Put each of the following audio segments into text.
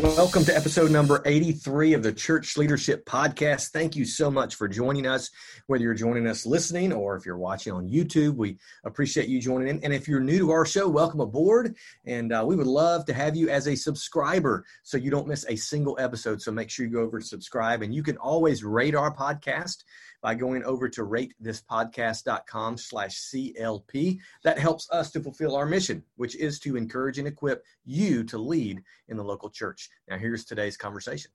Welcome to episode number 83 of the Church Leadership Podcast. Thank you so much for joining us, whether you're joining us listening or if you're watching on YouTube. We appreciate you joining in. And if you're new to our show, welcome aboard. And uh, we would love to have you as a subscriber so you don't miss a single episode. So make sure you go over and subscribe. And you can always rate our podcast by going over to ratethispodcast.com slash CLP. That helps us to fulfill our mission, which is to encourage and equip you to lead in the local church. Now, here's today's conversation.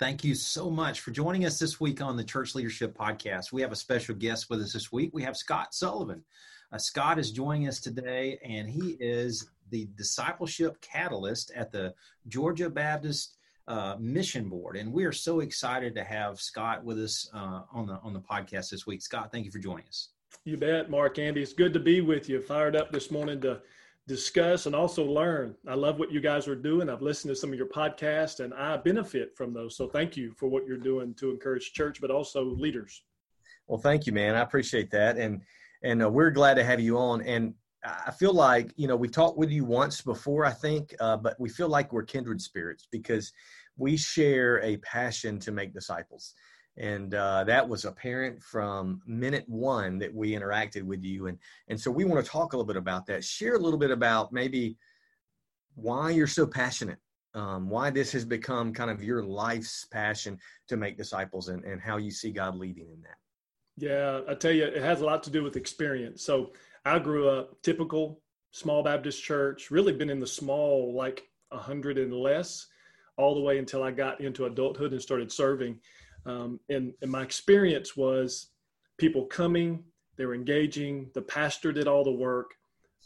Thank you so much for joining us this week on the Church Leadership Podcast. We have a special guest with us this week. We have Scott Sullivan. Uh, Scott is joining us today, and he is the discipleship catalyst at the Georgia Baptist uh, mission board, and we are so excited to have Scott with us uh, on the on the podcast this week. Scott, thank you for joining us. You bet, Mark. Andy, it's good to be with you. Fired up this morning to discuss and also learn. I love what you guys are doing. I've listened to some of your podcasts, and I benefit from those. So thank you for what you're doing to encourage church, but also leaders. Well, thank you, man. I appreciate that, and and uh, we're glad to have you on. And I feel like you know we talked with you once before, I think, uh, but we feel like we're kindred spirits because we share a passion to make disciples, and uh, that was apparent from minute one that we interacted with you, and and so we want to talk a little bit about that. Share a little bit about maybe why you're so passionate, um, why this has become kind of your life's passion to make disciples, and and how you see God leading in that. Yeah, I tell you, it has a lot to do with experience. So I grew up typical small Baptist church, really been in the small, like a hundred and less, all the way until I got into adulthood and started serving. Um, and, and my experience was people coming, they were engaging, the pastor did all the work.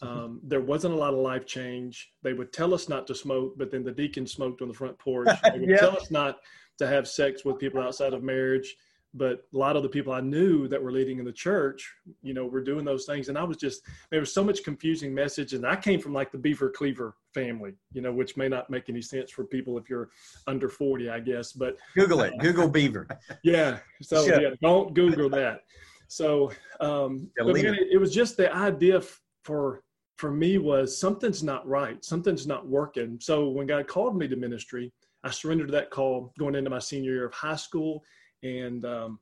Um, there wasn't a lot of life change. They would tell us not to smoke, but then the deacon smoked on the front porch. They would tell us not to have sex with people outside of marriage but a lot of the people I knew that were leading in the church, you know, were doing those things. And I was just, there was so much confusing message. And I came from like the Beaver Cleaver family, you know, which may not make any sense for people if you're under 40, I guess. But Google it, Google Beaver. Yeah. So sure. yeah, don't Google that. So, um, but man, it, it was just the idea for, for me was something's not right. Something's not working. So when God called me to ministry, I surrendered to that call going into my senior year of high school and um,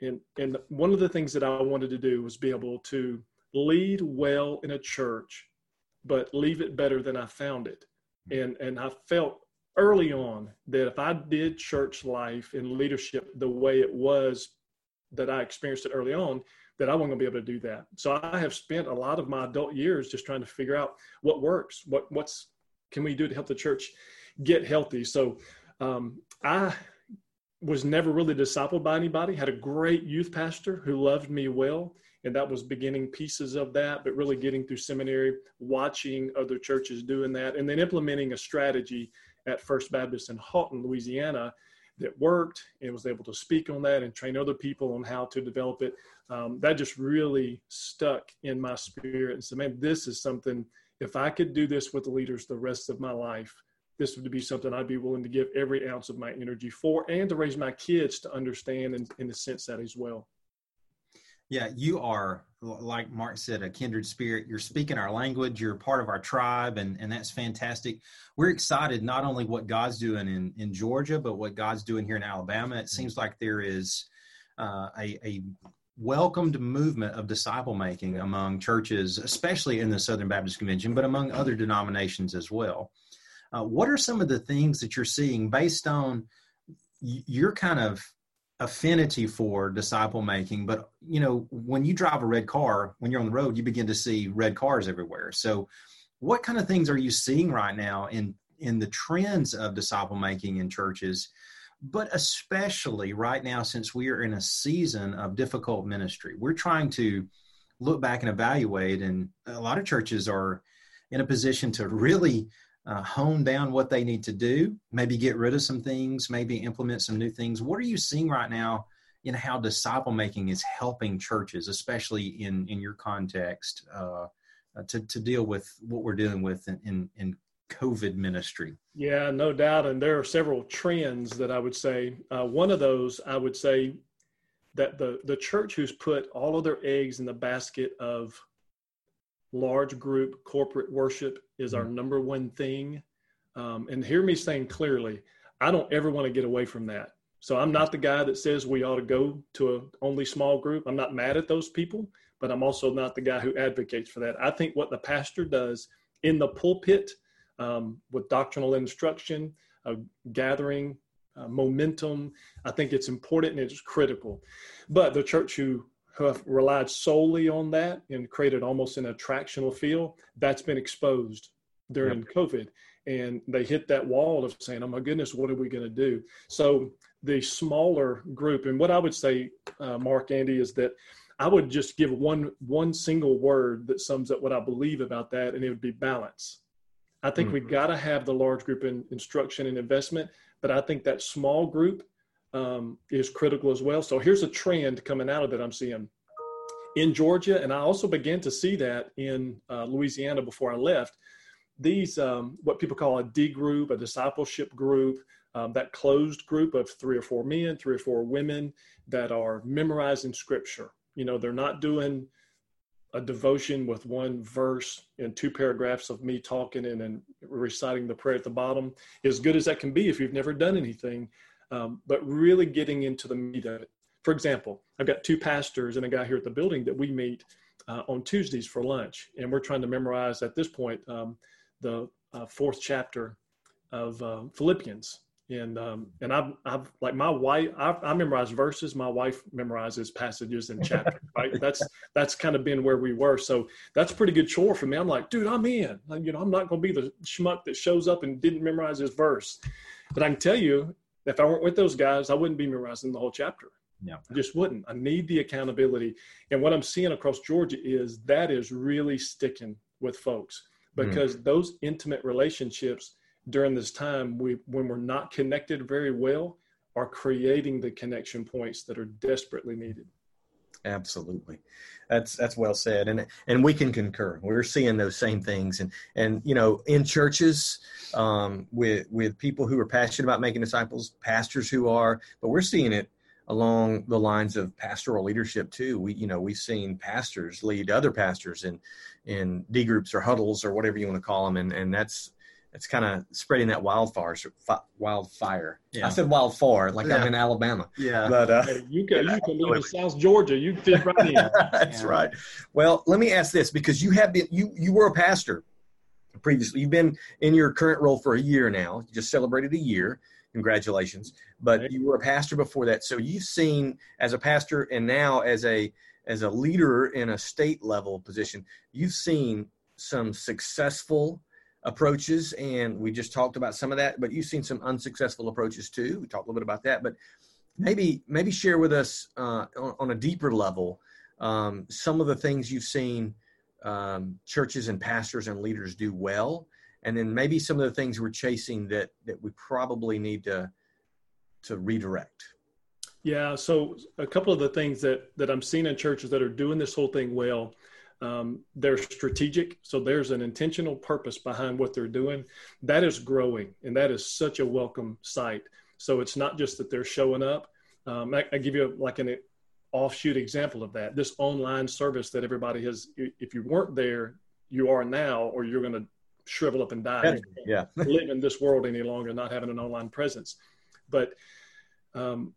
and and one of the things that I wanted to do was be able to lead well in a church, but leave it better than I found it. And and I felt early on that if I did church life and leadership the way it was that I experienced it early on, that I wasn't gonna be able to do that. So I have spent a lot of my adult years just trying to figure out what works, what what's can we do to help the church get healthy. So um, I was never really discipled by anybody had a great youth pastor who loved me well and that was beginning pieces of that but really getting through seminary watching other churches doing that and then implementing a strategy at first baptist in haughton louisiana that worked and was able to speak on that and train other people on how to develop it. Um, that just really stuck in my spirit and said man this is something if i could do this with the leaders the rest of my life this would be something I'd be willing to give every ounce of my energy for and to raise my kids to understand and in the sense that as well. Yeah, you are, like Mark said, a kindred spirit. You're speaking our language, you're part of our tribe, and, and that's fantastic. We're excited not only what God's doing in, in Georgia, but what God's doing here in Alabama. It seems like there is uh, a, a welcomed movement of disciple making among churches, especially in the Southern Baptist Convention, but among other denominations as well. Uh, what are some of the things that you're seeing based on your kind of affinity for disciple making? But you know, when you drive a red car, when you're on the road, you begin to see red cars everywhere. So, what kind of things are you seeing right now in in the trends of disciple making in churches? But especially right now, since we are in a season of difficult ministry, we're trying to look back and evaluate, and a lot of churches are in a position to really uh, hone down what they need to do, maybe get rid of some things, maybe implement some new things. What are you seeing right now in how disciple making is helping churches, especially in in your context, uh, uh, to to deal with what we're dealing with in, in, in COVID ministry. Yeah, no doubt, and there are several trends that I would say. Uh, one of those I would say that the the church who's put all of their eggs in the basket of large group corporate worship is our mm-hmm. number one thing. Um, and hear me saying clearly, I don't ever want to get away from that. So I'm not the guy that says we ought to go to a only small group. I'm not mad at those people, but I'm also not the guy who advocates for that. I think what the pastor does in the pulpit um, with doctrinal instruction, uh, gathering uh, momentum, I think it's important and it's critical. But the church who have relied solely on that and created almost an attractional feel, that's been exposed during yep. COVID. And they hit that wall of saying, oh my goodness, what are we going to do? So the smaller group, and what I would say, uh, Mark, Andy, is that I would just give one one single word that sums up what I believe about that, and it would be balance. I think mm-hmm. we got to have the large group in instruction and investment, but I think that small group um, is critical as well. So here's a trend coming out of it I'm seeing in Georgia, and I also began to see that in uh, Louisiana before I left. These, um, what people call a D group, a discipleship group, um, that closed group of three or four men, three or four women that are memorizing scripture. You know, they're not doing a devotion with one verse and two paragraphs of me talking and then reciting the prayer at the bottom, as good as that can be if you've never done anything um, but really getting into the meat of it. For example, I've got two pastors and a guy here at the building that we meet uh, on Tuesdays for lunch, and we're trying to memorize at this point um, the uh, fourth chapter of uh, Philippians. And um, and I've, I've like my wife I've, I memorize verses. My wife memorizes passages and chapters. Right, that's that's kind of been where we were. So that's a pretty good chore for me. I'm like, dude, I'm in. You know, I'm not going to be the schmuck that shows up and didn't memorize his verse. But I can tell you, if I weren't with those guys, I wouldn't be memorizing the whole chapter. Yeah. I just wouldn't. I need the accountability. And what I'm seeing across Georgia is that is really sticking with folks because mm. those intimate relationships during this time, we when we're not connected very well, are creating the connection points that are desperately needed. Absolutely, that's that's well said, and and we can concur. We're seeing those same things, and and you know, in churches, um, with with people who are passionate about making disciples, pastors who are, but we're seeing it along the lines of pastoral leadership too. We you know we've seen pastors lead other pastors in in D groups or huddles or whatever you want to call them, and and that's it's kind of spreading that wildfire. Wildfire. Yeah. I said wildfire, like yeah. I'm in Alabama. Yeah. But uh, hey, you can you can live in South Georgia. You fit right in. That's yeah. right. Well, let me ask this because you have been you you were a pastor previously. You've been in your current role for a year now. You just celebrated a year. Congratulations. But you were a pastor before that, so you've seen as a pastor and now as a as a leader in a state level position, you've seen some successful approaches, and we just talked about some of that. But you've seen some unsuccessful approaches too. We talked a little bit about that, but maybe maybe share with us uh, on, on, a deeper level um, some of the things you've seen um, churches and pastors and leaders do well, and then maybe some of the things we're chasing that that we probably need to to redirect. Yeah, so a couple of the things that that I'm seeing in churches that are doing this whole thing well um, they're strategic, so there's an intentional purpose behind what they're doing. That is growing, and that is such a welcome sight. So it's not just that they're showing up. Um, I, I, give you like an offshoot example of that. This online service that everybody has. If you weren't there, you are now, or you're going to shrivel up and die. Yeah, live in this world any longer, not having an online presence. But um,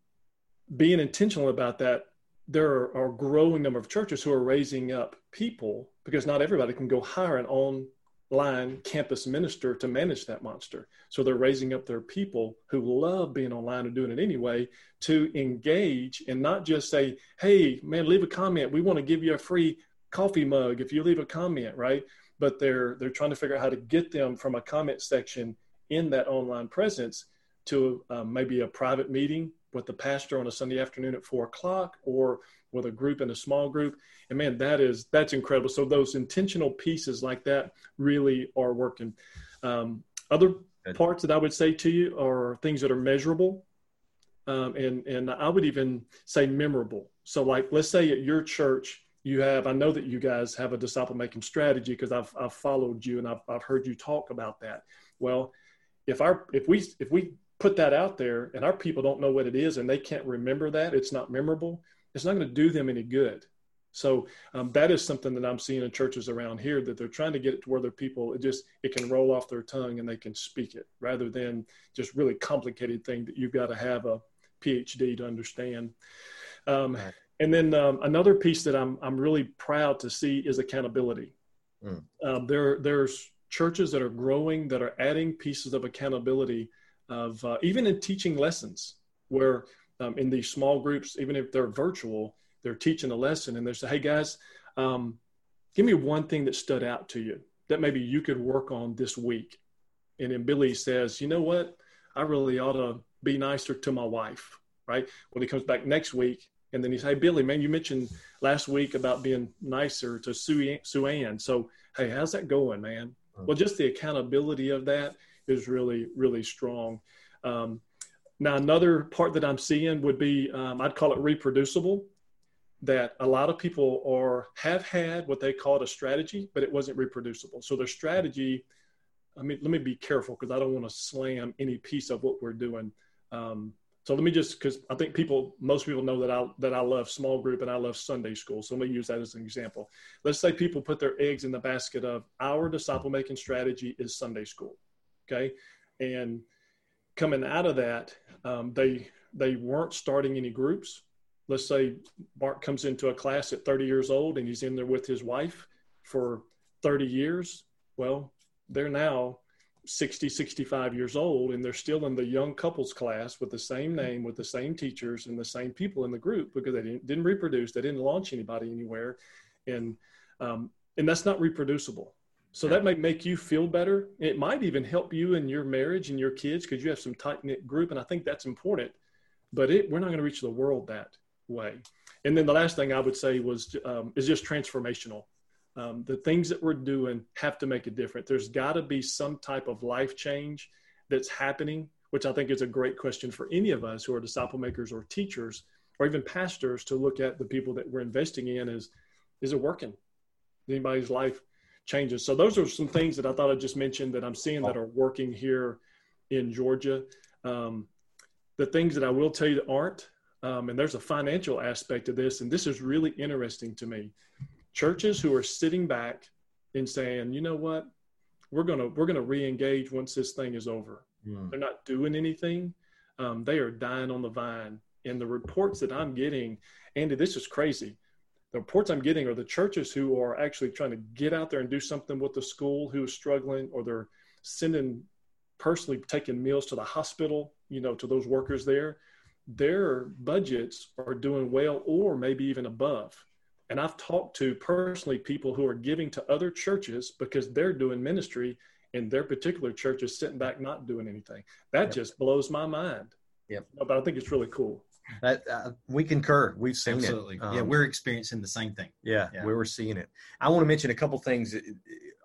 being intentional about that there are, a growing number of churches who are raising up people because not everybody can go hire an online campus minister to manage that monster. So they're raising up their people who love being online and doing it anyway to engage and not just say, hey, man, leave a comment. We want to give you a free coffee mug if you leave a comment, right? But they're they're trying to figure out how to get them from a comment section in that online presence to um, maybe a private meeting with the pastor on a Sunday afternoon at four o'clock or with a group in a small group. And man, that is, that's incredible. So those intentional pieces like that really are working. Um, other parts that I would say to you are things that are measurable. um, and and I would even say memorable. So like let's say at your church you have I know that you guys have a disciple making strategy because I've I've followed you and I've I've heard you talk about that. Well, if our if we if we put that out there and our people don't know what it is and they can't remember that. It's not memorable. It's not going to do them any good. So um, that is something that i'm seeing in churches around here that they're trying to get it to where their people it just it can roll off their tongue and they can speak it rather than just really complicated thing that you've got to have a phd to understand. Um, right. and then um, another piece that i'm i'm really proud to see is accountability. Mm. there there's churches that are growing that are adding pieces of accountability of uh, even in teaching lessons where um, in these small groups even if they're virtual they're teaching a lesson and they say hey guys um, give me one thing that stood out to you that maybe you could work on this week. And then billy says you know what? I really ought to be nicer to my wife right? When he comes back next week and then he say hey billy man you mentioned last week about being nicer to sue, sue ann. So hey how's that going man? Well, just the accountability of that is really, really strong. Um, now, another part that I'm seeing would be um, I'd call it reproducible. That a lot of people are have had what they called a strategy, but it wasn't reproducible. So their strategy, I mean, let me be careful because I don't want to slam any piece of what we're doing. Um, so let me just because I think people, most people know that I that I love small group and I love Sunday school. So let me use that as an example. Let's say people put their eggs in the basket of our disciple making strategy is Sunday school, okay, and coming out of that, um, they they weren't starting any groups. Let's say Mark comes into a class at 30 years old and he's in there with his wife for 30 years. Well, they're now 60, 65 years old, and they're still in the young couples class with the same name, with the same teachers, and the same people in the group because they didn't, didn't reproduce. They didn't launch anybody anywhere. And, um, and that's not reproducible. So that might make you feel better. It might even help you in your marriage and your kids because you have some tight knit group. And I think that's important. But it, we're not going to reach the world that way. And then the last thing I would say was um, is just transformational um, the things that we're doing have to make a difference. There's got to be some type of life change that's happening, which I think is a great question for any of us who are disciple makers or teachers or even pastors to look at the people that we're investing in is is it working? Anybody's life changes. So those are some things that I thought I just mentioned that I'm seeing that are working here in Georgia. Um, the things that I will tell you that aren't, um, and there's a financial aspect of this, and this is really interesting to me churches who are sitting back and saying, you know what, we're gonna we're gonna re-engage once this thing is over. Mm. They're not doing anything. Um, they are dying on the vine. And the reports that I'm getting, Andy, this is crazy. The reports I'm getting are the churches who are actually trying to get out there and do something with the school who is struggling, or they're sending personally taking meals to the hospital, you know, to those workers there. Their budgets are doing well, or maybe even above. And I've talked to personally people who are giving to other churches because they're doing ministry and their particular church is sitting back not doing anything. That yep. just blows my mind. Yep. But I think it's really cool. That uh, we concur. We've seen Absolutely. it. Um, yeah, we're experiencing the same thing. Yeah, yeah, we were seeing it. I want to mention a couple things uh,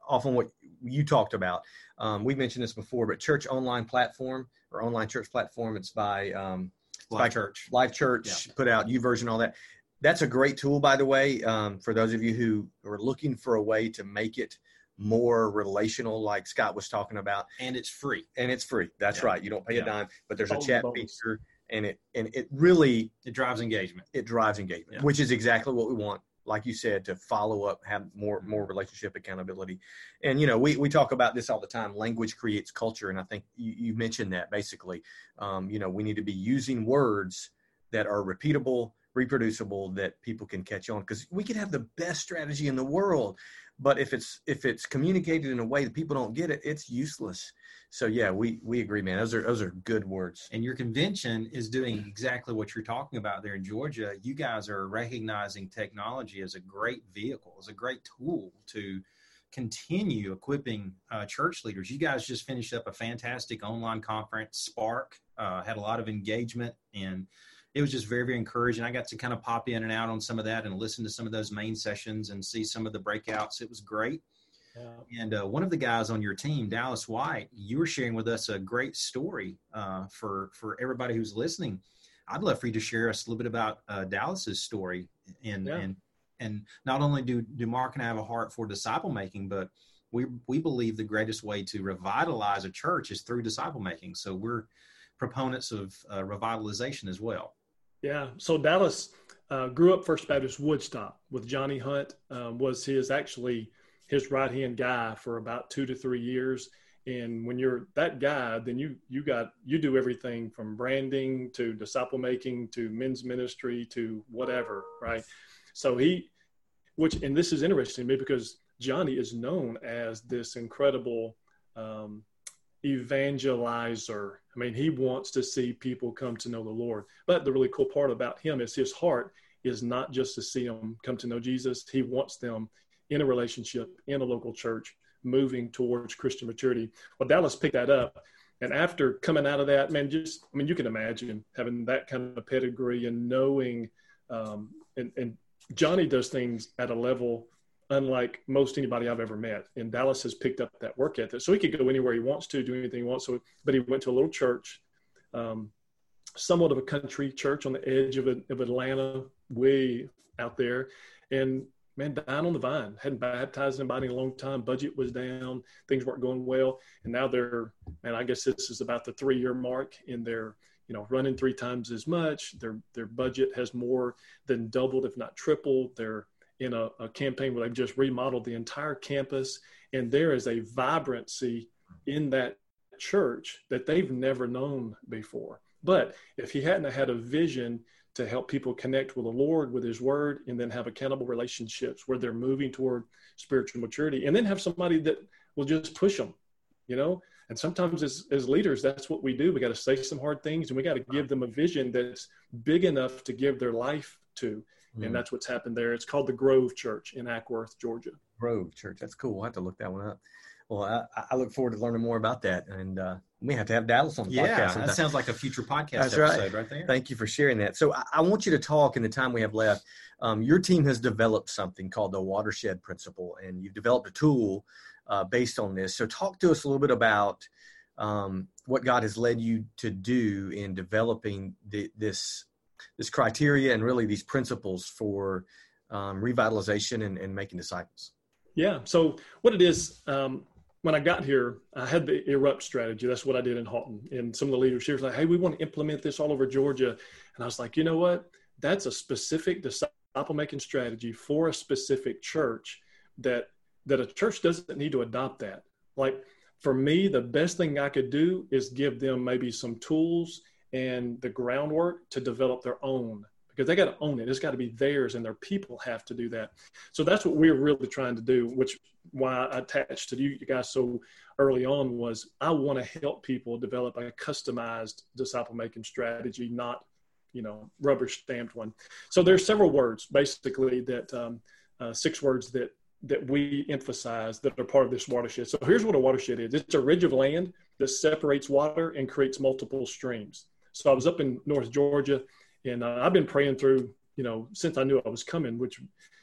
off on what you talked about. Um, we mentioned this before, but church online platform or online church platform. It's by um, Live by Church. Life.Church yeah. put out YouVersion, all that that's a great tool, by the way, um, for those of you who are looking for a way to make it more relational, like Scott was talking about. And it's free. And it's free. That's yeah. right. You don't pay yeah. a dime, but there's a chat feature, and it and it really it drives engagement. It drives engagement, yeah. which is exactly what we want. Like you said, to follow up, have more more relationship accountability, and you know we we talk about this all the time. Language creates culture, and I think you, you mentioned that basically. Um, you know, we need to be using words that are repeatable reproducible that people can catch on because we could have the best strategy in the world but if it's if it's communicated in a way that people don't get it it's useless. So yeah we we agree man. Those are those are good words. And your convention is doing exactly what you're talking about there in georgia. You guys are recognizing technology as a great vehicle as a great tool to continue equipping uh, church leaders. You guys just finished up a fantastic online conference spark uh, had a lot of engagement and it was just very, very encouraging. I got to kind of pop in and out on some of that and listen to some of those main sessions and see some of the breakouts. It was great. Yeah. And uh, one of the guys on your team, Dallas White, you were sharing with us a great story uh, for for everybody who's listening. I'd love for you to share us a little bit about uh, Dallas's story and yeah. and and not only do do Mark and I have a heart for disciple making, but we we believe the greatest way to revitalize a church is through disciple making. So we're proponents of uh, revitalization as well. Yeah. So Dallas uh, grew up First Baptist Woodstock with Johnny Hunt um, was his actually his right hand guy for about two to three years. And when you're that guy, then you you got you do everything from branding to disciple making to men's ministry to whatever, right? So he, which and this is interesting to me because Johnny is known as this incredible um, evangelizer. I mean, he wants to see people come to know the Lord. But the really cool part about him is his heart is not just to see them come to know Jesus. He wants them in a relationship in a local church, moving towards Christian maturity. Well, Dallas picked that up. And after coming out of that, man, just, I mean, you can imagine having that kind of pedigree and knowing, um, and, and Johnny does things at a level unlike most anybody I've ever met. And Dallas has picked up that work ethic. So he could go anywhere he wants to, do anything he wants. So, but he went to a little church, um, somewhat of a country church on the edge of, a, of Atlanta, way out there. And man, down on the vine, hadn't baptized anybody in a long time. Budget was down, things weren't going well. And now they're, and I guess this is about the three year mark in their, you know, running three times as much. Their, their budget has more than doubled, if not tripled. They're, in a, a campaign where they've just remodeled the entire campus, and there is a vibrancy in that church that they've never known before. But if he hadn't had a vision to help people connect with the Lord, with His Word, and then have accountable relationships where they're moving toward spiritual maturity, and then have somebody that will just push them, you know. And sometimes as, as leaders, that's what we do. We got to say some hard things, and we got to give them a vision that's big enough to give their life to mm. and that's what's happened there. It's called the Grove Church in Acworth, Georgia. Grove Church. That's cool. I'll have to look that one up. Well, I, I look forward to learning more about that, and uh, we have to have Dallas on the yeah, podcast. Yeah, that sounds like a future podcast That's episode right. right there. Thank you for sharing that. So I, I, want you to talk in the time we have left. Um, your team has developed something called the watershed principle, and you've developed a tool uh, based on this. So talk to us a little bit about um, what God has led you to do in developing the, this this criteria and really these principles for um, revitalization and, and, making disciples? Yeah. So what it is, um, when I got here, I had the erupt strategy. That's what I did in Haughton. And some of the leaders here was like, "Hey, we want to implement this all over Georgia." And I was like, "You know what? That's a specific disciple making strategy for a specific church. That that a church doesn't need to adopt that. Like for me, the best thing I could do is give them maybe some tools and the groundwork to develop their own because they got to own it. It's got to be theirs, and their people have to do that. So that's what we're really trying to do. Which why I attached to you guys so early on was I want to help people develop a customized disciple making strategy, not you know rubber stamped one. So there's several words basically that um, uh, six words that that we emphasize that are part of this watershed. So here's what a watershed is: it's a ridge of land that separates water and creates multiple streams. So I was up in North Georgia, and uh, I've been praying through, you know, since I knew I was coming. Which,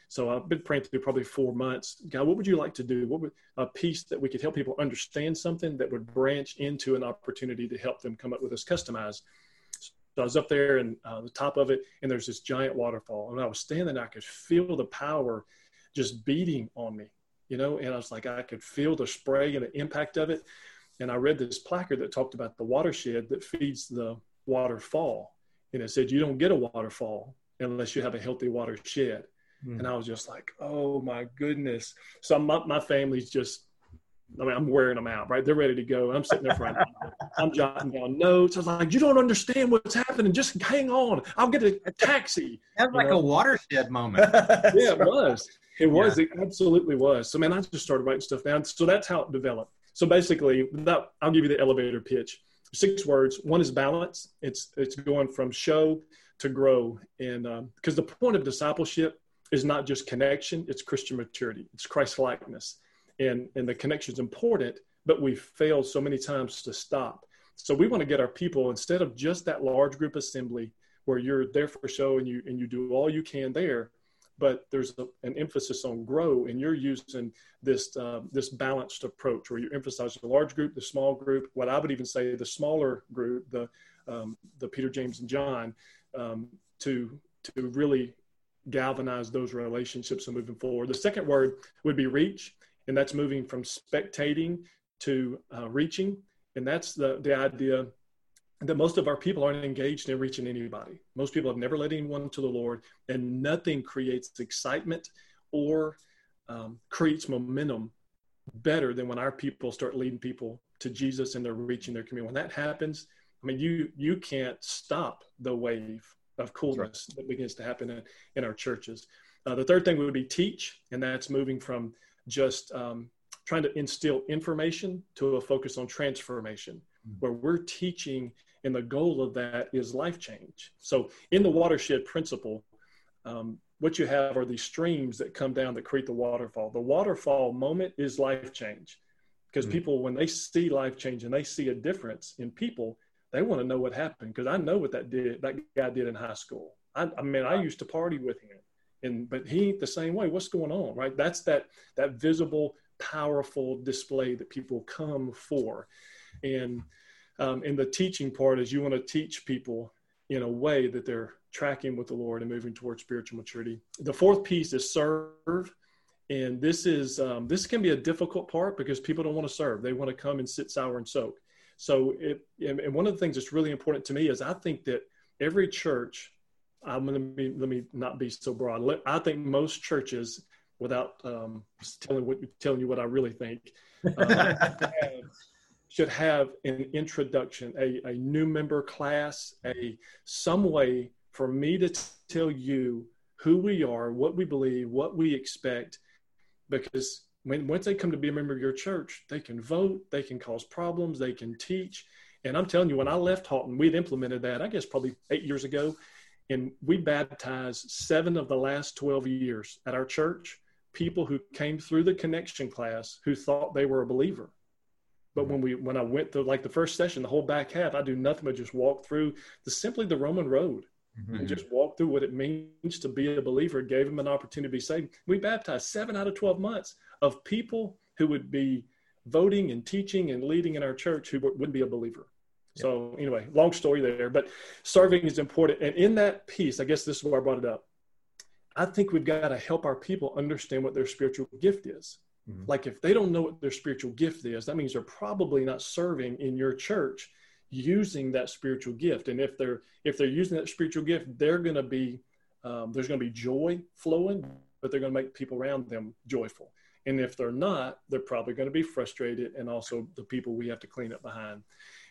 so I've been praying through probably four months. God, what would you like to do? What would a piece that we could help people understand something that would branch into an opportunity to help them come up with this customized. So I was up there and uh, the top of it, and there's this giant waterfall, and I was standing. I could feel the power just beating on me, you know, and I was like, I could feel the spray and the impact of it. And I read this placard that talked about the watershed that feeds the waterfall. And it said, you don't get a waterfall unless you have a healthy watershed. Mm. And I was just like, oh my goodness. So my, my family's just, I mean, I'm wearing them out, right? They're ready to go. I'm sitting there front. I'm jotting down notes. I was like, you don't understand what's happening. Just hang on. I'll get a, a taxi. That's like know? a watershed moment. yeah, it was. It was. Yeah. It absolutely was. So, man, I just started writing stuff down. So that's how it developed. So basically, that, I'll give you the elevator pitch six words. One is balance. It's it's going from show to grow, and because um, the point of discipleship is not just connection; it's Christian maturity. It's Christ likeness, and and the connection is important. But we've failed so many times to stop. So we want to get our people instead of just that large group assembly where you're there for show and you and you do all you can there. But there's a, an emphasis on grow, and you're using this uh, this balanced approach where you're emphasizing the large group, the small group. What I would even say the smaller group, the um, the Peter, James, and John, um, to to really galvanize those relationships and moving forward. The second word would be reach, and that's moving from spectating to uh, reaching, and that's the the idea that most of our people aren't engaged in reaching anybody. Most people have never led anyone to the Lord, and nothing creates excitement or um, creates momentum better than when our people start leading people to Jesus and they're reaching their community. When that happens, I mean, you you can't stop the wave of coolness right. that begins to happen in, in our churches. Uh, the third thing would be teach, and that's moving from just um, trying to instill information to a focus on transformation, mm-hmm. where we're teaching and the goal of that is life change. So, in the watershed principle, um, what you have are these streams that come down that create the waterfall. The waterfall moment is life change because mm-hmm. people, when they see life change and they see a difference in people, they want to know what happened because I know what that did. That guy did in high school. I, I mean, I used to party with him, and but he ain't the same way. What's going on, right? That's that that visible, powerful display that people come for, and um, and the teaching part is you want to teach people in a way that they're tracking with the Lord and moving towards spiritual maturity. The fourth piece is serve. And this is um, this can be a difficult part because people don't want to serve. They want to come and sit sour and soak. So it and one of the things that's really important to me is I think that every church, I'm going to be let me not be so broad. I think most churches, without um, telling what telling you what I really think, uh, should have an introduction, a, a new member class, a some way for me to t- tell you who we are, what we believe, what we expect, because when once they come to be a member of your church, they can vote, they can cause problems, they can teach. And I'm telling you, when I left Haughton, we'd implemented that, I guess probably eight years ago. And we baptized seven of the last 12 years at our church, people who came through the connection class who thought they were a believer. But when we when I went through like the first session, the whole back half, I do nothing but just walk through the simply the Roman road mm-hmm. and just walk through what it means to be a believer. Gave them an opportunity to be saved. We baptized seven out of twelve months of people who would be voting and teaching and leading in our church who wouldn't be a believer. So anyway, long story there, but serving is important. And in that piece, I guess this is where I brought it up. I think we've got to help our people understand what their spiritual gift is. Mm-hmm. Like if they don't know what their spiritual gift is, that means they're probably not serving in your church using that spiritual gift. And if they're if they're using that spiritual gift, they're going to be um, there's going to be joy flowing, but they're going to make people around them joyful. And if they're not, they're probably going to be frustrated, and also the people we have to clean up behind.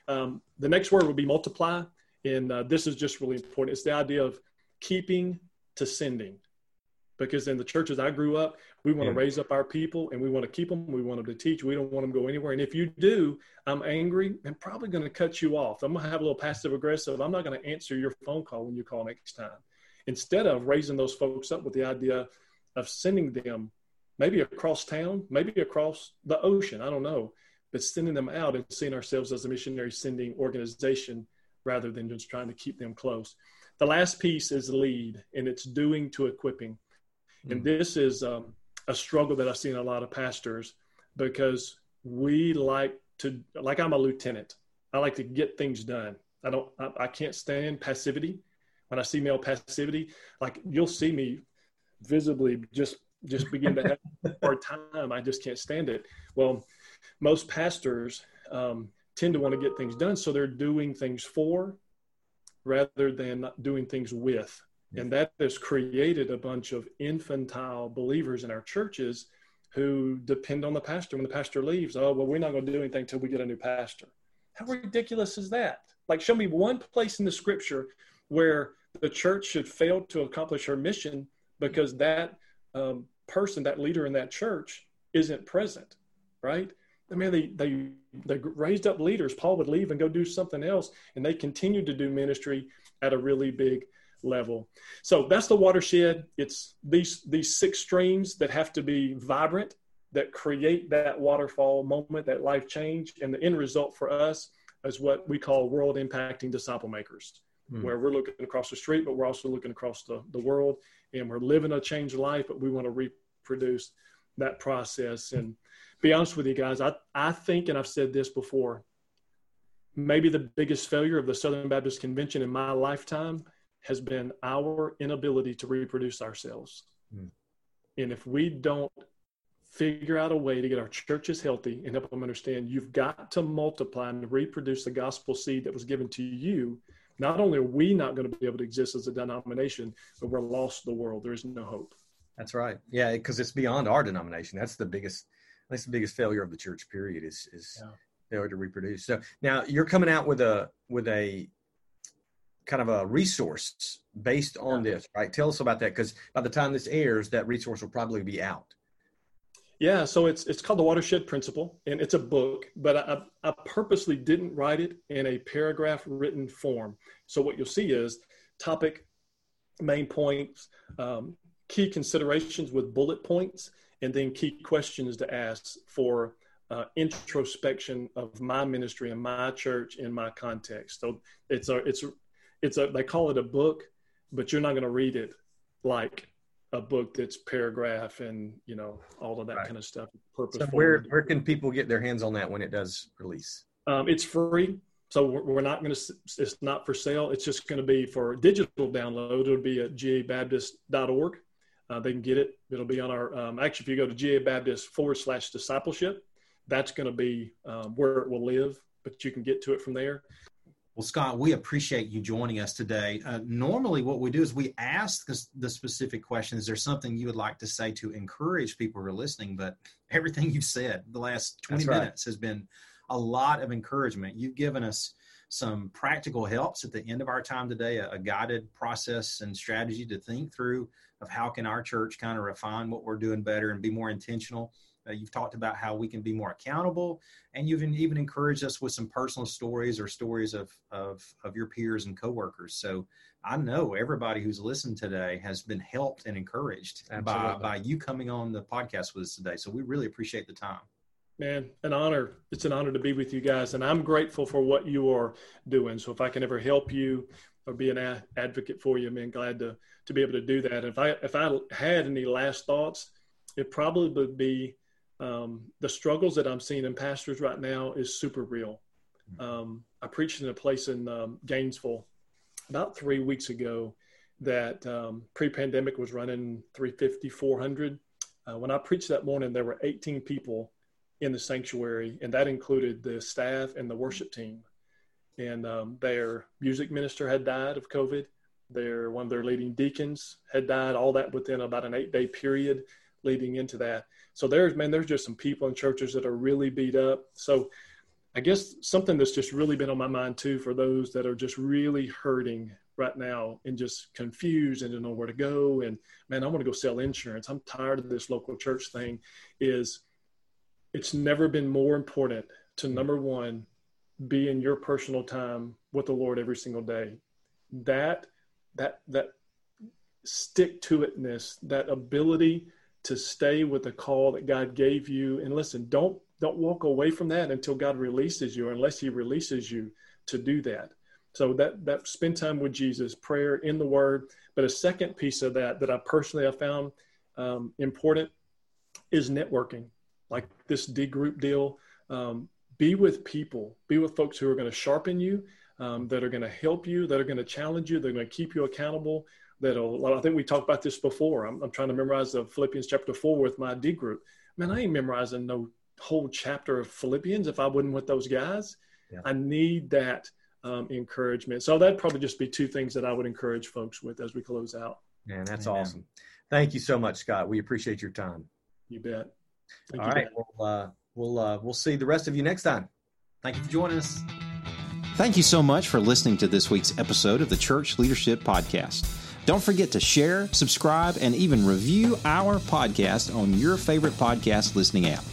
Um, the next word would be multiply, and uh, this is just really important. It's the idea of keeping to sending because in the churches I grew up, we want yeah. to raise up our people and we want to keep them. We want them to teach. We don't want them to go anywhere. And if you do, I'm angry and probably going to cut you off. I'm going to have a little passive aggressive. I'm not going to answer your phone call when you call next time. Instead of raising those folks up with the idea of sending them maybe across town, maybe across the ocean, I don't know, but sending them out and seeing ourselves as a missionary sending organization rather than just trying to keep them close. The last piece is lead, and it's doing to equipping. And mm. this is um, a struggle that I see in a lot of pastors because we like to, like I'm a lieutenant. I like to get things done. I don't, I, I can't stand passivity. When I see male passivity, like you'll see me visibly just just begin to have a hard time. I just can't stand it. Well, most pastors um, tend to want to get things done, so they're doing things for rather than doing things with. And that has created a bunch of infantile believers in our churches who depend on the pastor. When the pastor leaves, oh, well, we're not going to do anything until we get a new pastor. How ridiculous is that? Like, show me one place in the scripture where the church should fail to accomplish her mission because that um, person, that leader in that church, isn't present, right? I mean, they, they, they raised up leaders. Paul would leave and go do something else, and they continued to do ministry at a really big level. So that's the watershed. It's these these six streams that have to be vibrant, that create that waterfall moment, that life change, and the end result for us is what we call world impacting disciple makers. mm. where we're looking across the street, but we're also looking across the, the world and we're living a changed life, but we want to reproduce that process. And be honest with you guys, I, I think, and I've said this before, maybe the biggest failure of the Southern Baptist Convention in my lifetime has been our inability to reproduce ourselves. Mm. And if we don't figure out a way to get our churches healthy and help them understand you've got to multiply and reproduce the gospel seed that was given to you, not only are we not going to be able to exist as a denomination, but we're lost the world. There is no hope. That's right. Yeah, because it's beyond our denomination. That's the biggest. That's the biggest failure of the church. Period. Is is yeah. failure to reproduce. So now you're coming out with a with a kind of a resource based on this, right? Tell us about that because by the time this airs, that resource will probably be out. Yeah, so it's it's called the Watershed Principle, and it's a book, but I, I purposely didn't write it in a paragraph written form. So what you'll see is topic, main points, um, key considerations with bullet points, and then key questions to ask for uh, introspection of my ministry and my church in my context. So it's a it's it's a they call it a book, but you're not going to read it like a book that's paragraph and you know all of that right. kind of stuff. Purpose. So where where can people get their hands on that when it does release? Um, it's free, so we're, we're not going to. It's not for sale. It's just going to be for digital download. It'll be at gabaptist.org. Uh, they can get it. It'll be on our. Um, actually, if you go to gabaptist forward slash discipleship, that's going to be um, where it will live. But you can get to it from there. Well, Scott, we appreciate you joining us today. Uh, normally, what we do is we ask the, the, specific question Is there something you would like to say to encourage people who are listening? But everything you've said the last 20 That's minutes right. has been a lot of encouragement. You've given us some practical helps at the end of our time today, a, a guided process and strategy to think through of how can our church kind of refine what we're doing better and be more intentional uh, you've talked about how we can be more accountable, and you've even encouraged us with some personal stories or stories of of, of your peers and coworkers. So I know everybody who's listened today has been helped and encouraged by by you coming on the podcast with us today. So we really appreciate the time. Man, an honor. It's an honor to be with you guys, and I'm grateful for what you are doing. So if I can ever help you or be an a- advocate for you, man, glad to to be able to do that. If I if I had any last thoughts, it probably would be um, the struggles that I'm seeing in pastors right now is super real. Um, I preached in a place in um, Gainesville about three weeks ago that um, pre-pandemic was running 350, 400. Uh, when I preached that morning, there were 18 people in the sanctuary, and that included the staff and the worship team. And um, their music minister had died of COVID. Their one of their leading deacons had died. All that within about an eight-day period leading into that. So there's man, there's just some people in churches that are really beat up. So I guess something that's just really been on my mind too for those that are just really hurting right now and just confused and don't know where to go. And man, I want to go sell insurance. I'm tired of this local church thing. Is it's never been more important to number one, be in your personal time with the Lord every single day. That that that stick to itness, that ability to stay with the call that God gave you. And listen, don't don't walk away from that until God releases you, unless He releases you to do that. So that that spend time with Jesus, prayer in the Word. But a second piece of that that I personally have found um, important is networking, like this D group deal. Um, be with people, be with folks who are going to sharpen you, um, that are going to help you, that are going to challenge you, they're going to keep you accountable, that'll i think we talked about this before. I'm, I'm trying to memorize the philippians chapter 4 with my d group. Man i ain't memorizing no whole chapter of philippians if i wasn't with those guys. Yeah. i need that um, encouragement. So that'd probably just be two things that i would encourage folks with as we close out. Man that's Amen. awesome. Thank you so much scott. We appreciate your time. You bet. Thank All you right, we'll, uh, we'll, uh, we'll see the rest of you next time. Thank you for joining us. Thank you so much for listening to this week's episode of the Church Leadership Podcast. Don't forget to share, subscribe, and even review our podcast on your favorite podcast listening app.